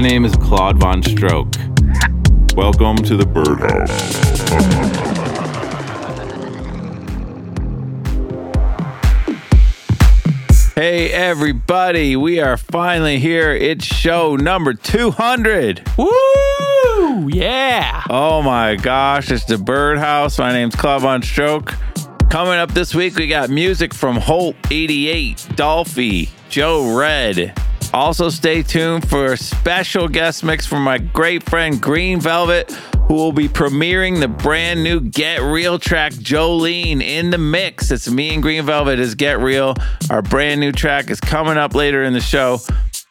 My name is Claude Von Stroke. Welcome to the Birdhouse. Hey everybody, we are finally here. It's show number 200. Woo! Yeah. Oh my gosh, it's the Birdhouse. My name's Claude Von Stroke. Coming up this week, we got music from Holt 88, Dolphy, Joe Red. Also, stay tuned for a special guest mix from my great friend Green Velvet, who will be premiering the brand new Get Real track Jolene in the mix. It's me and Green Velvet is Get Real. Our brand new track is coming up later in the show.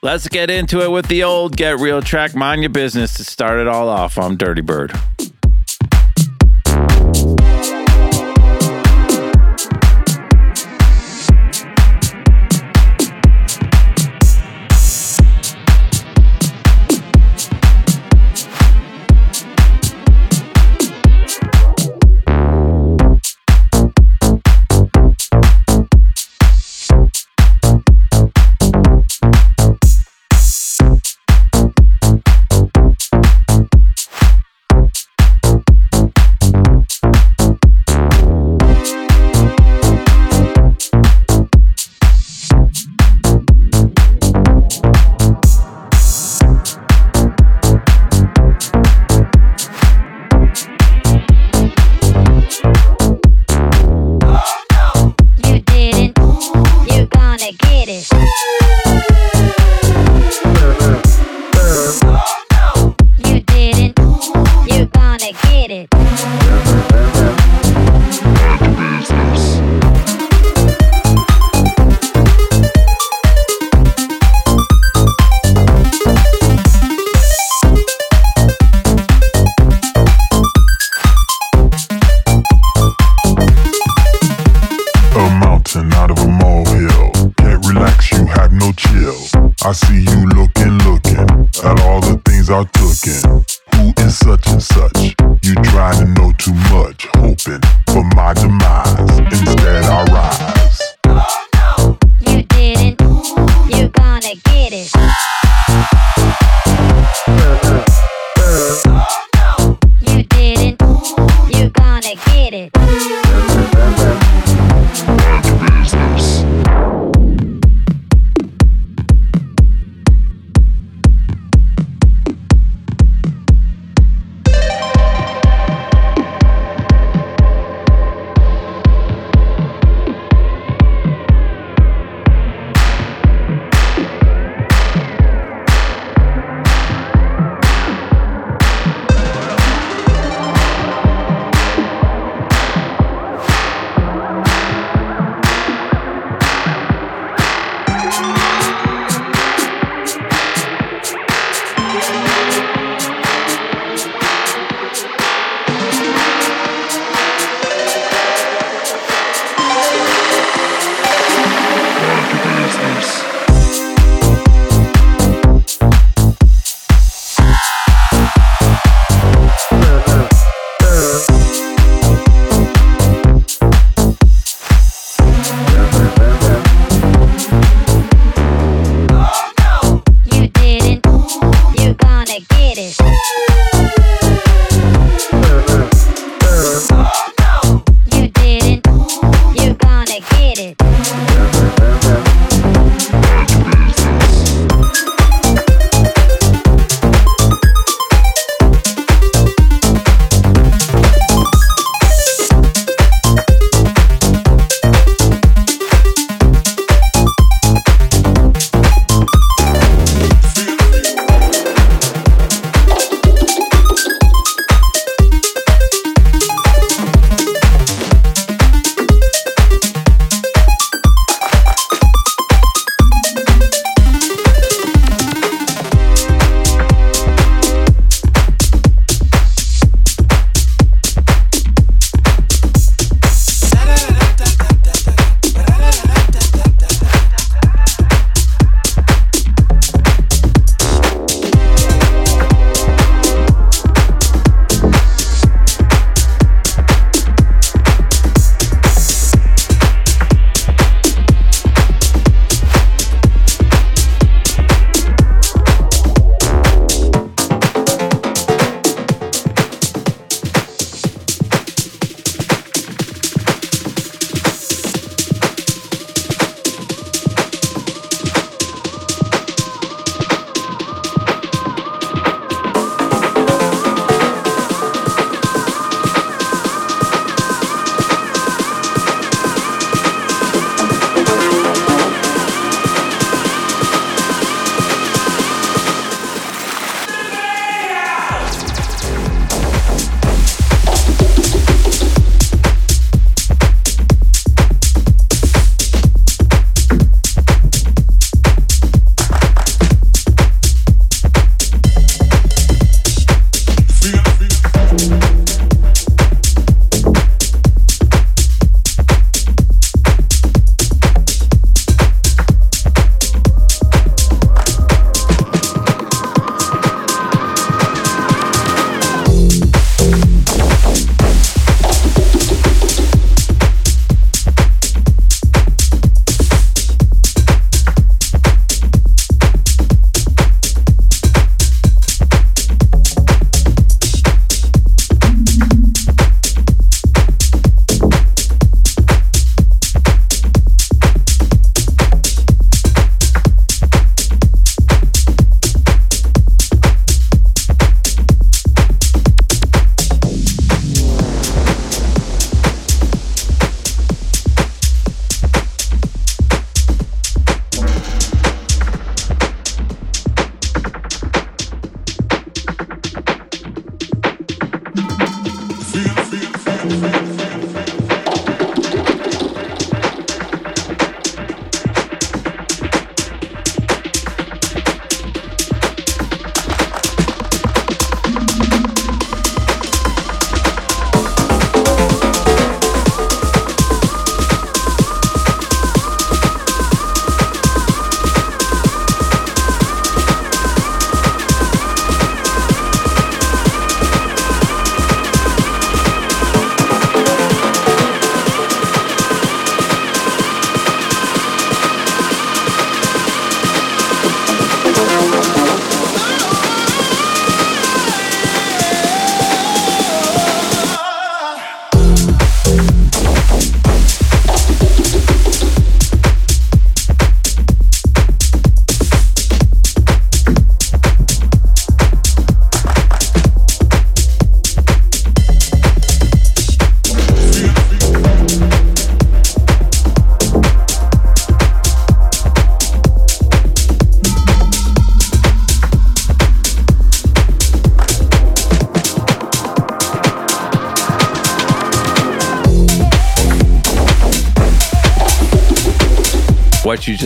Let's get into it with the old Get Real track, Mind Your Business, to start it all off. I'm Dirty Bird. No chill. I see you looking, looking at all the things I took in. Who is such and such? You try to know too much, hoping for my demise.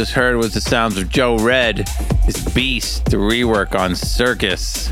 Just heard was the sounds of Joe Red, his Beast, the rework on Circus.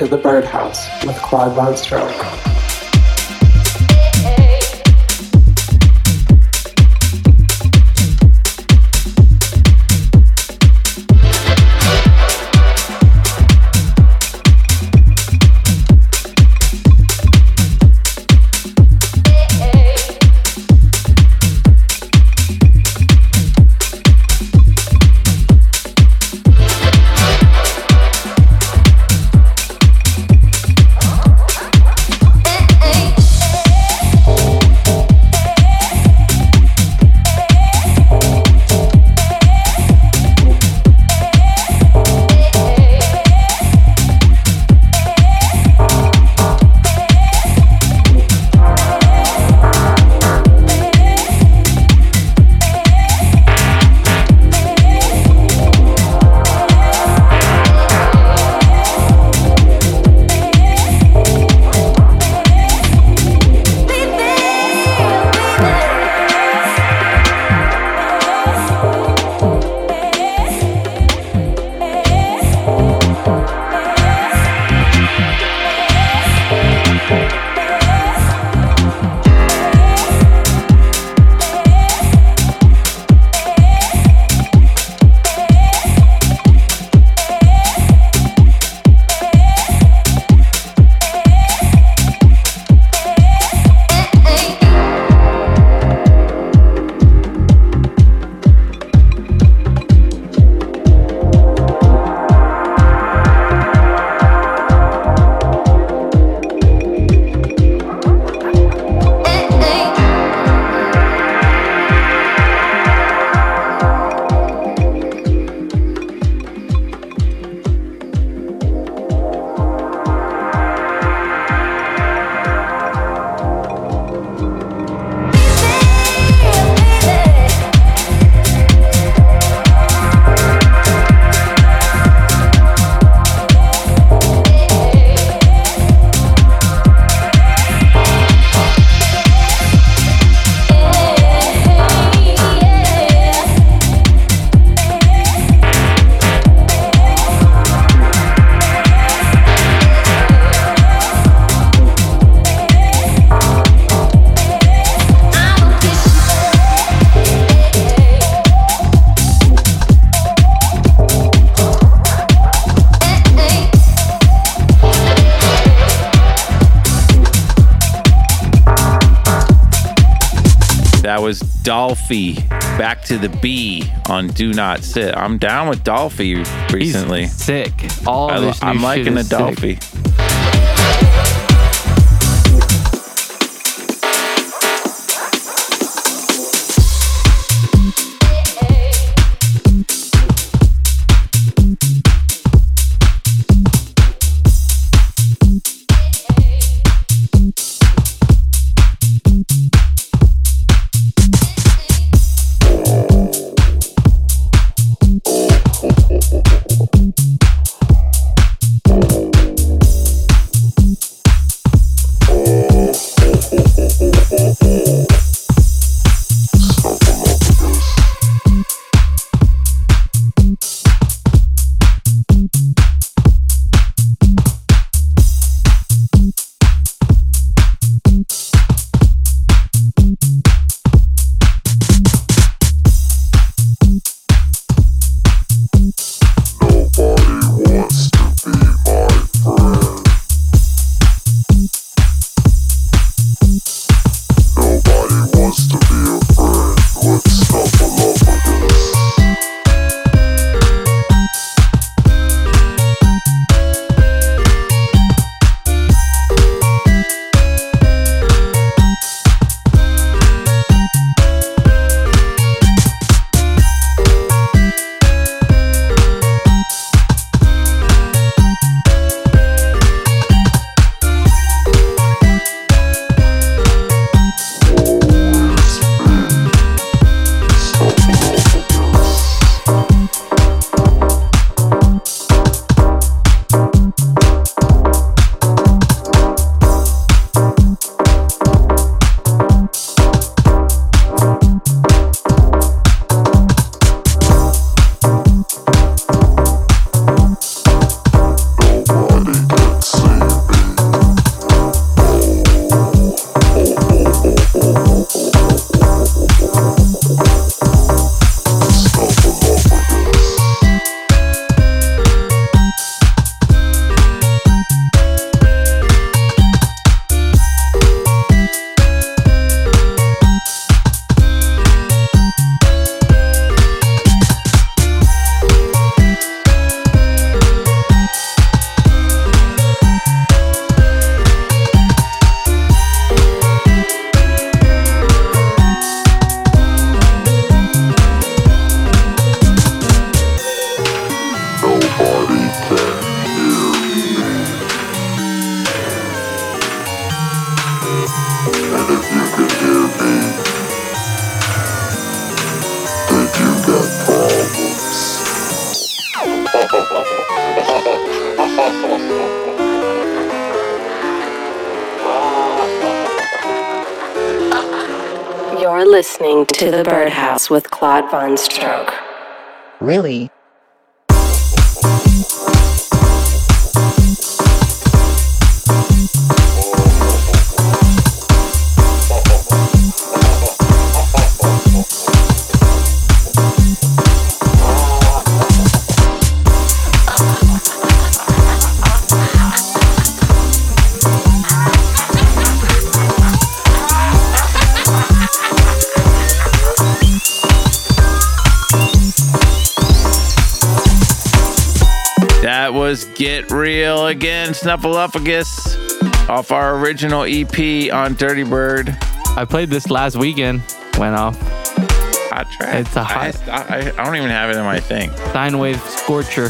To The Birdhouse with Claude Von Stroke. Dolphy. Back to the B on Do Not Sit. I'm down with Dolphy He's recently. sick. All I, am liking the is sick. Von Stroke. Really? Get Real Again, Snuffleupagus, off our original EP on Dirty Bird. I played this last weekend. Went off. Hot track. It's a hot- I, I, I don't even have it in my thing. Sine wave scorcher.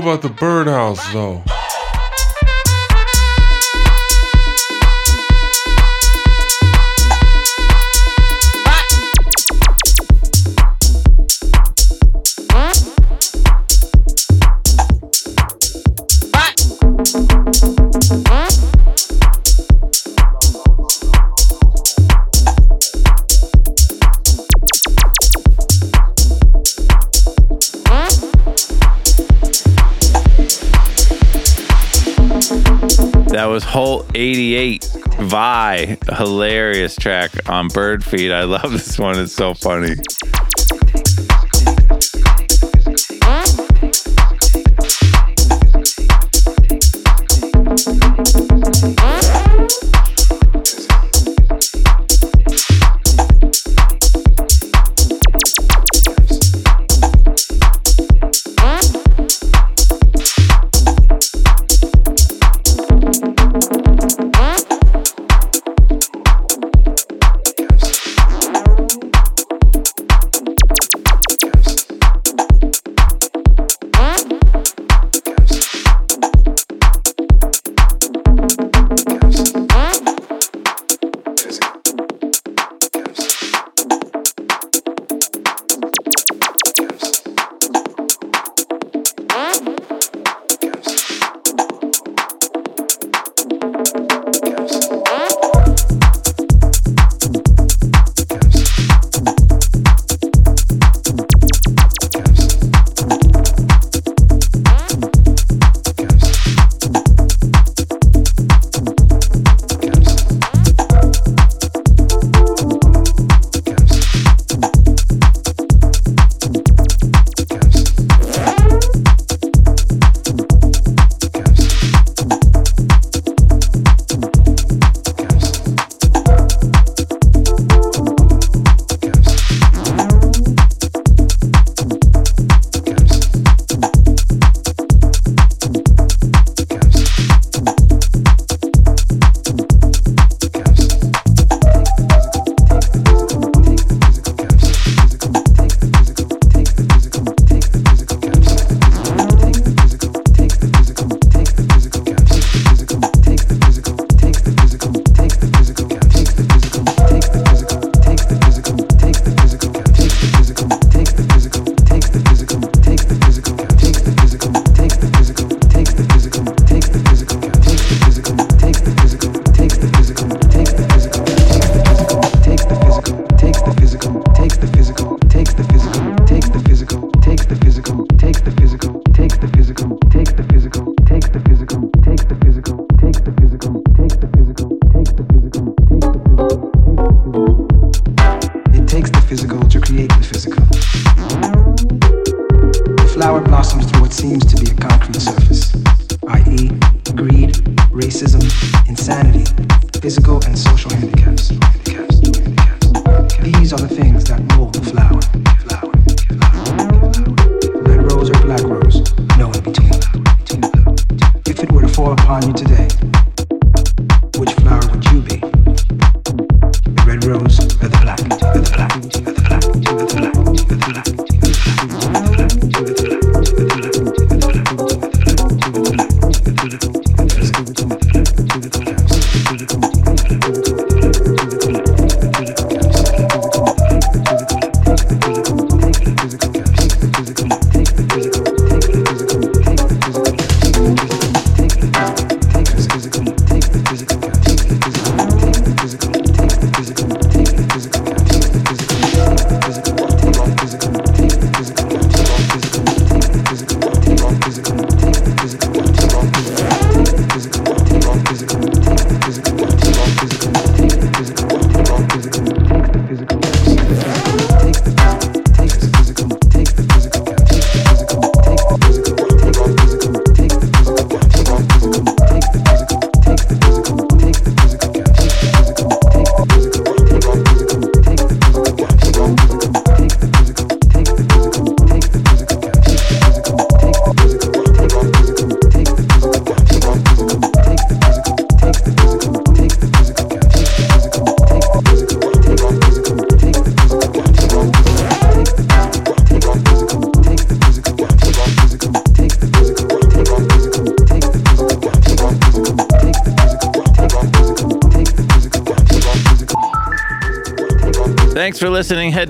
know about the birdhouse though. That was Whole 88 Vi. Hilarious track on Bird Feet. I love this one. It's so funny.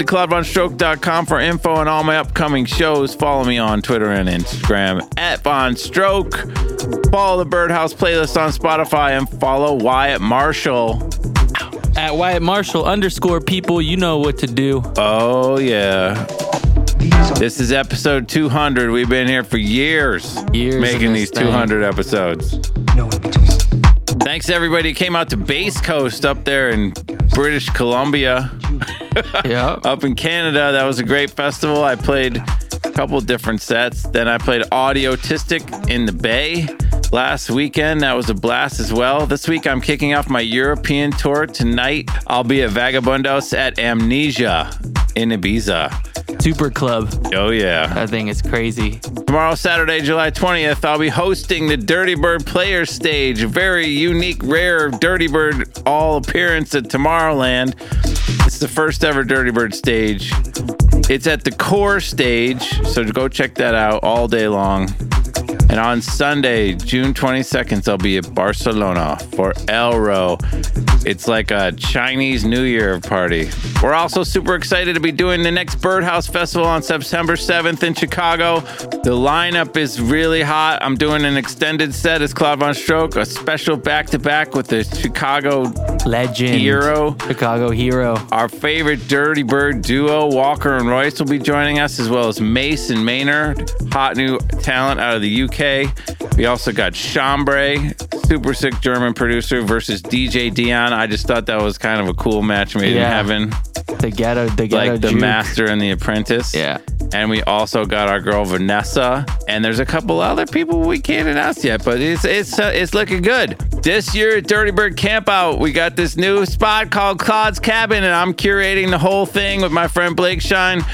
To for info on all my upcoming shows. Follow me on Twitter and Instagram at Von Stroke. Follow the Birdhouse playlist on Spotify and follow Wyatt Marshall. At Wyatt Marshall underscore people, you know what to do. Oh, yeah. This is episode 200. We've been here for years, Years making these thing. 200 episodes. no. Thanks everybody came out to Bass Coast up there in British Columbia. Yep. up in Canada. That was a great festival. I played a couple different sets. Then I played Audiotistic in the Bay last weekend. That was a blast as well. This week I'm kicking off my European tour tonight. I'll be at Vagabundos at Amnesia in Ibiza. Super Club. Oh yeah. That thing is crazy. Tomorrow, Saturday, July 20th, I'll be hosting the Dirty Bird Players Stage, very unique, rare Dirty Bird all appearance at Tomorrowland. It's the first ever Dirty Bird stage. It's at the core stage, so go check that out all day long. And on Sunday, June 22nd, I'll be at Barcelona for Elrow. It's like a Chinese New Year party. We're also super excited to be doing the next Birdhouse Festival on September 7th in Chicago. The lineup is really hot. I'm doing an extended set as Claude Von Stroke, a special back to back with the Chicago Legend. Hero. Chicago Hero. Our favorite Dirty Bird duo, Walker and Royce, will be joining us, as well as Mace and Maynard, hot new talent out of the UK. We also got Chambray, super sick German producer, versus DJ Deeon. I just thought that was kind of a cool match made in Yeah. heaven, The ghetto. The ghetto. like the juke. Master and the Apprentice. Yeah. And we also got our girl Vanessa, and there's a couple other people we can't announce yet, but it's it's uh, it's looking good. This year at Dirty Bird Campout, we got this new spot called Claude's Cabin, and I'm curating the whole thing with my friend Blake Shine.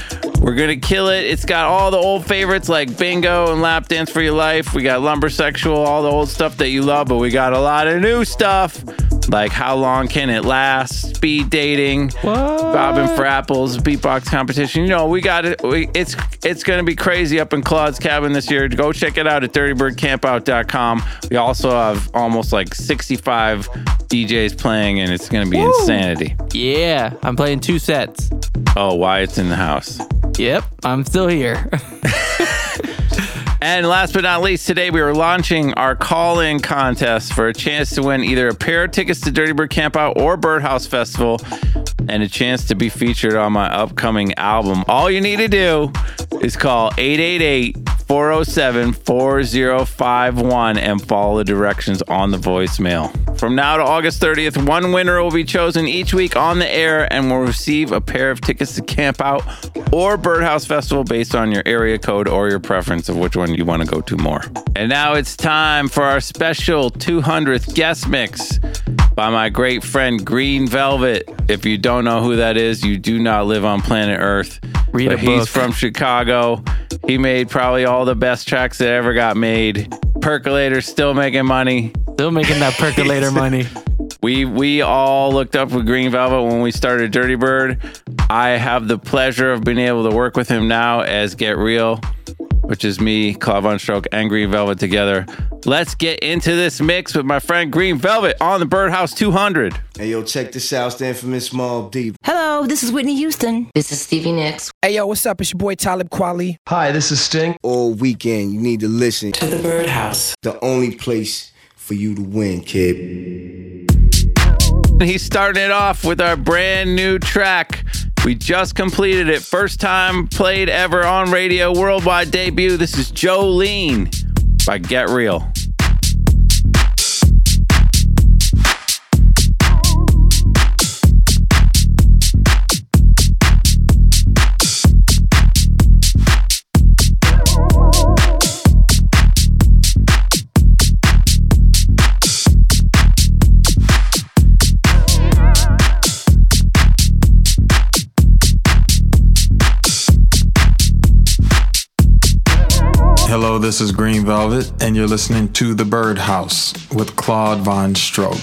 We're gonna kill it. It's got all the old favorites like Bingo and Lap Dance for Your Life. We got Lumbersexual, all the old stuff that you love, but we got a lot of new stuff like How Long Can It Last, Speed Dating, Bobbing for Apples, Beatbox Competition. You know, we got it. We, it's it's gonna be crazy up in Claude's cabin this year. Go check it out at DirtyBirdCampout.com. We also have almost like 65 DJs playing, and it's gonna be insanity. Yeah. I'm playing two sets. Oh, Wyatt's in the house. Yep. I'm still here. And last but not least, today we are launching our call in contest for a chance to win either a pair of tickets to Dirty Bird Campout or Birdhouse Festival and a chance to be featured on my upcoming album. All you need to do is call 888 407 4051 and follow the directions on the voicemail. From now to August 30th, one winner will be chosen each week on the air and will receive a pair of tickets to Camp Out or Birdhouse Festival based on your area code or your preference of which one you want to go to more. And now it's time for our special 200th guest mix by my great friend Green Velvet. If you don't know who that is, you do not live on planet Earth. Read but a he's book. from Chicago. He made probably all the best tracks that ever got made. Percolator's still making money. Still making that percolator money. We we all looked up with Green Velvet when we started Dirty Bird. I have the pleasure of being able to work with him now as Get Real, which is me, Claude Von Stroke, and Green Velvet together. Let's get into this mix with my friend Green Velvet on the Birdhouse 200. Hey yo, check this out, the infamous Small D. Hello, this is Whitney Houston. This is Stevie Nicks. Hey yo, what's up? It's your boy Talib Kweli. Hi, this is Sting. All weekend, you need to listen To the birdhouse. the only place for you to win, kid. He's starting it off with our brand new track. We just completed it. First time played ever on radio, worldwide debut. This is Jolene by Get Real. Hello, this is Green Velvet, and you're listening to The Birdhouse with Claude Von Stroke.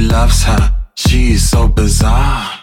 loves her. She is so bizarre.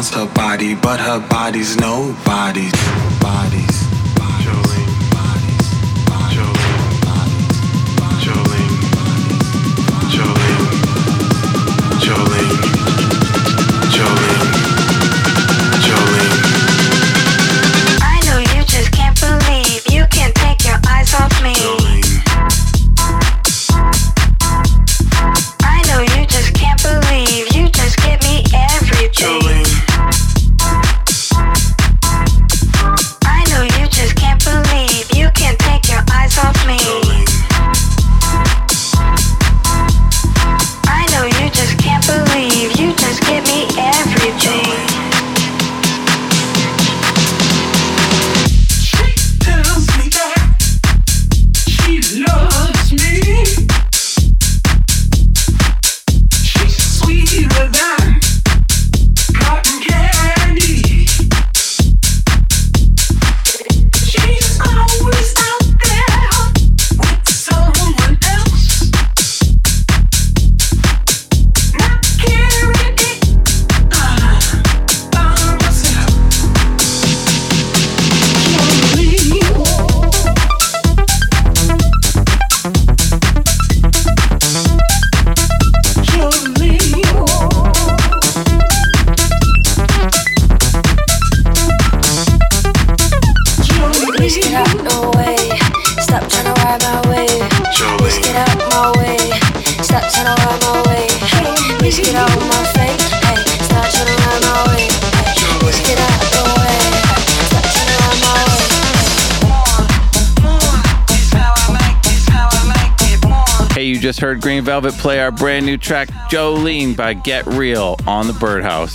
wants her body, but her body's nobody. Green Velvet play our brand new track, Jolene by Get Real, on the Birdhouse.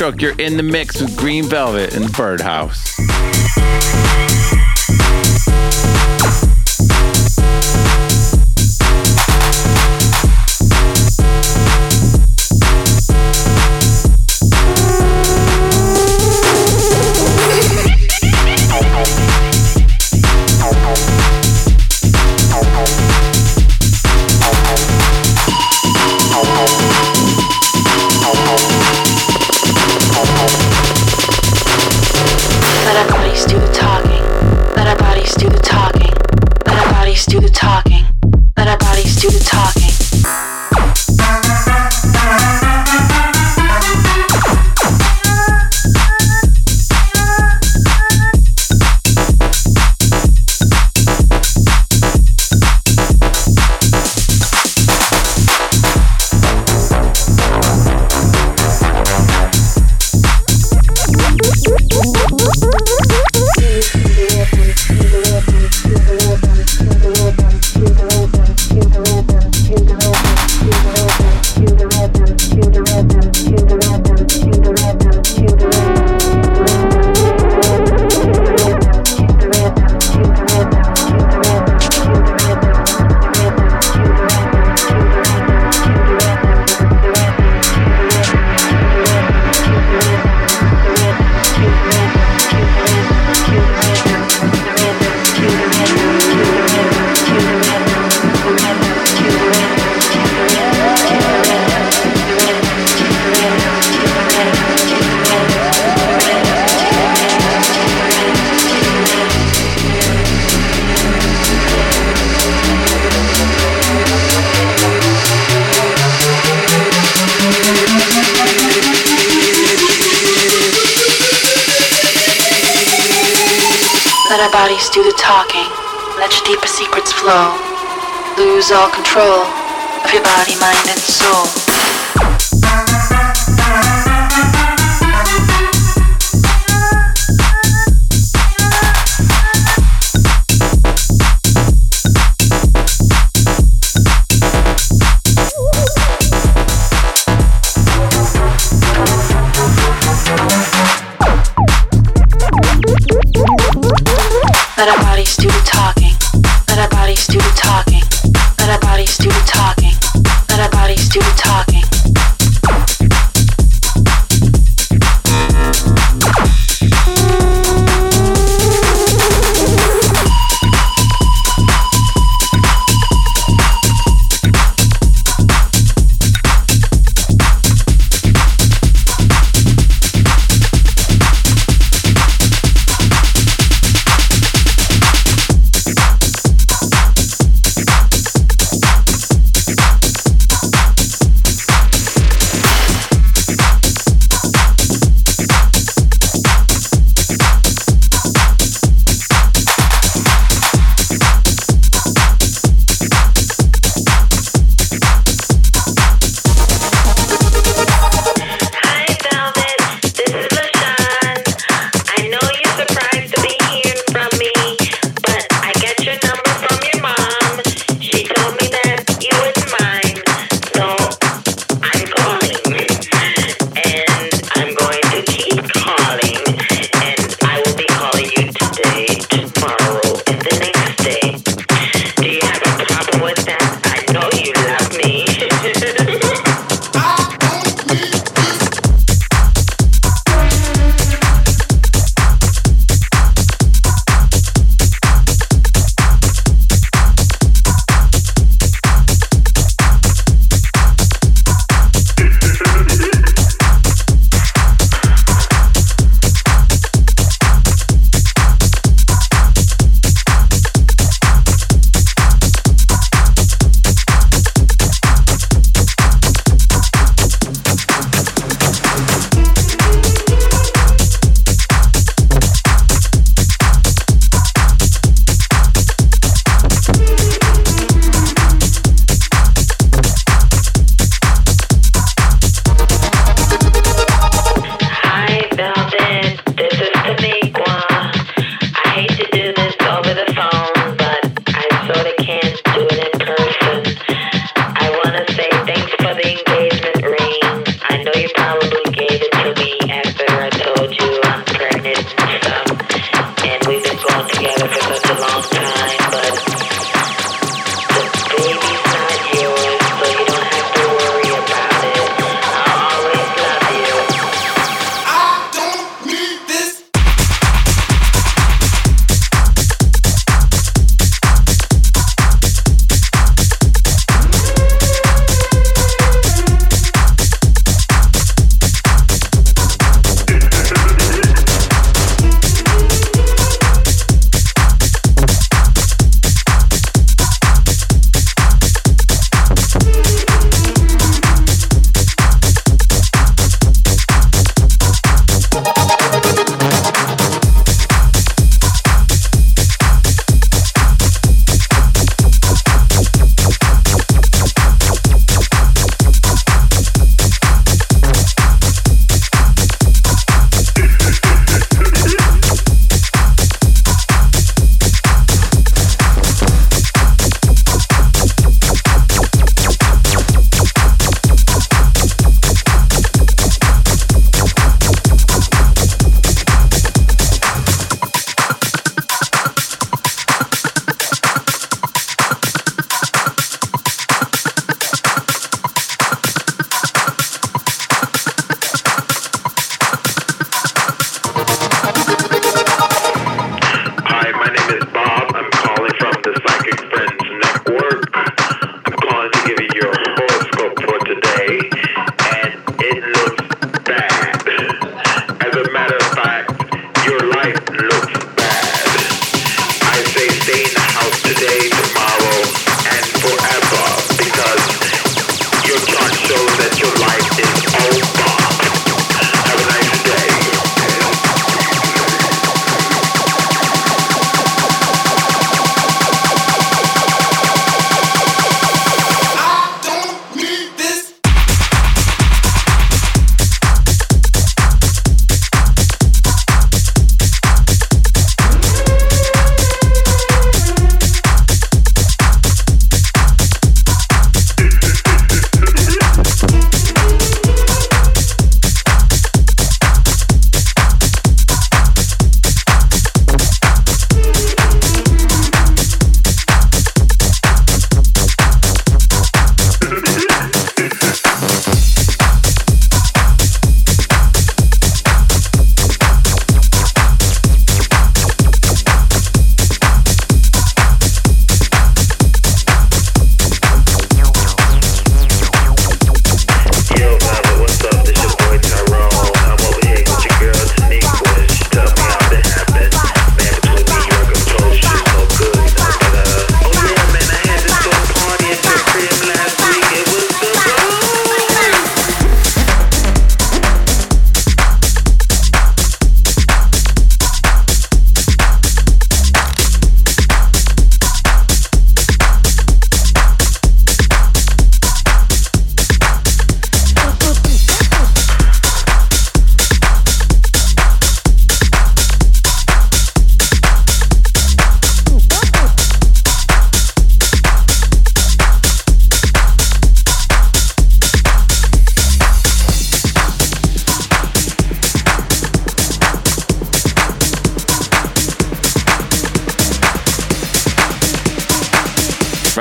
You're in the mix with Green Velvet and Birdhouse.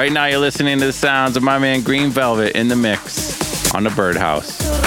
Right now, you're listening to the sounds of my man Green Velvet in the mix on the Birdhouse.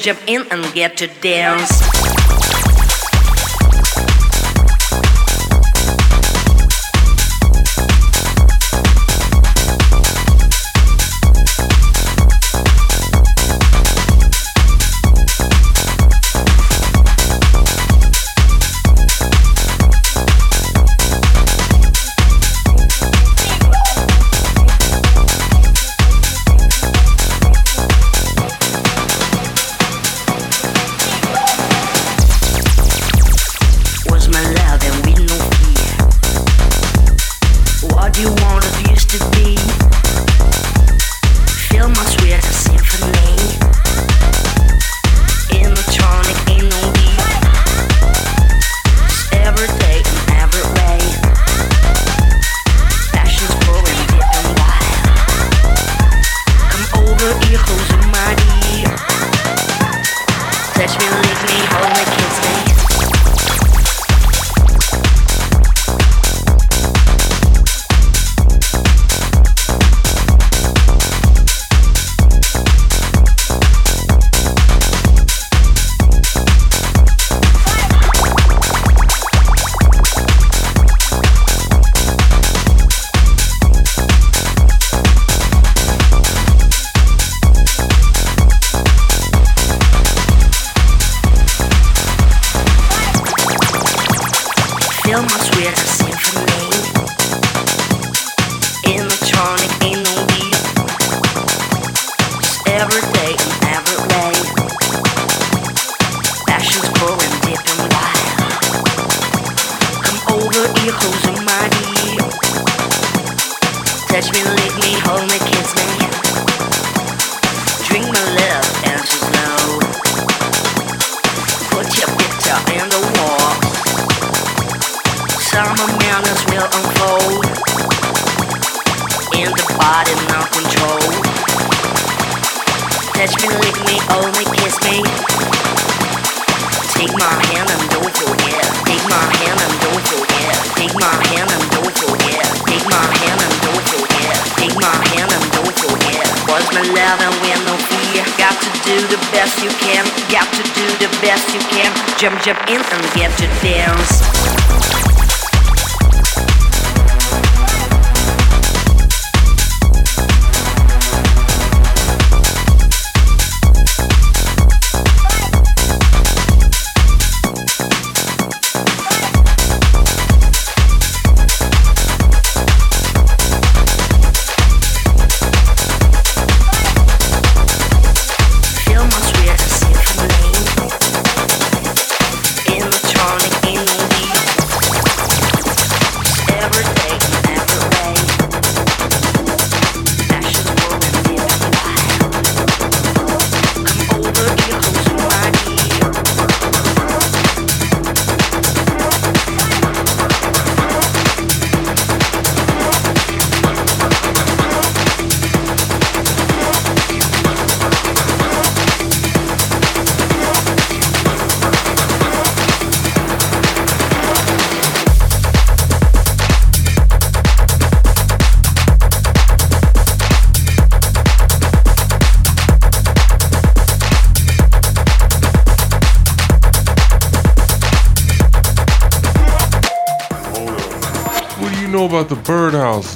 jump in and get to dance.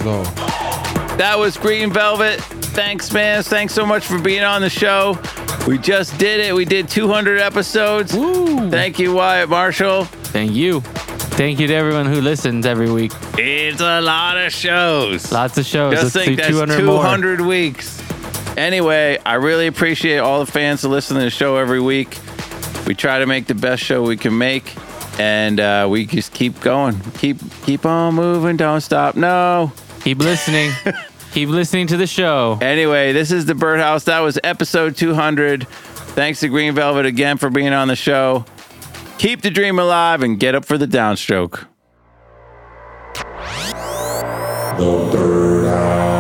Birdhouse, though? That was Green Velvet. Thanks, man. Thanks so much for being on the show. We just did it. We did 200 episodes. Thank you, Wyatt Marshall. Thank you. Thank you to everyone who listens every week. It's a lot of shows. Lots of shows. Just Let's think that's 200 200, more. weeks. Anyway, I really appreciate all the fans that listen to the show every week. We try to make the best show we can make, and uh, we just keep going. Keep keep on moving. Don't stop. No. Keep listening. keep listening to the show. Anyway, this is the Birdhouse. That was episode 200. Thanks to Green Velvet again for being on the show. Keep the dream alive and get up for the downstroke. The birdhouse.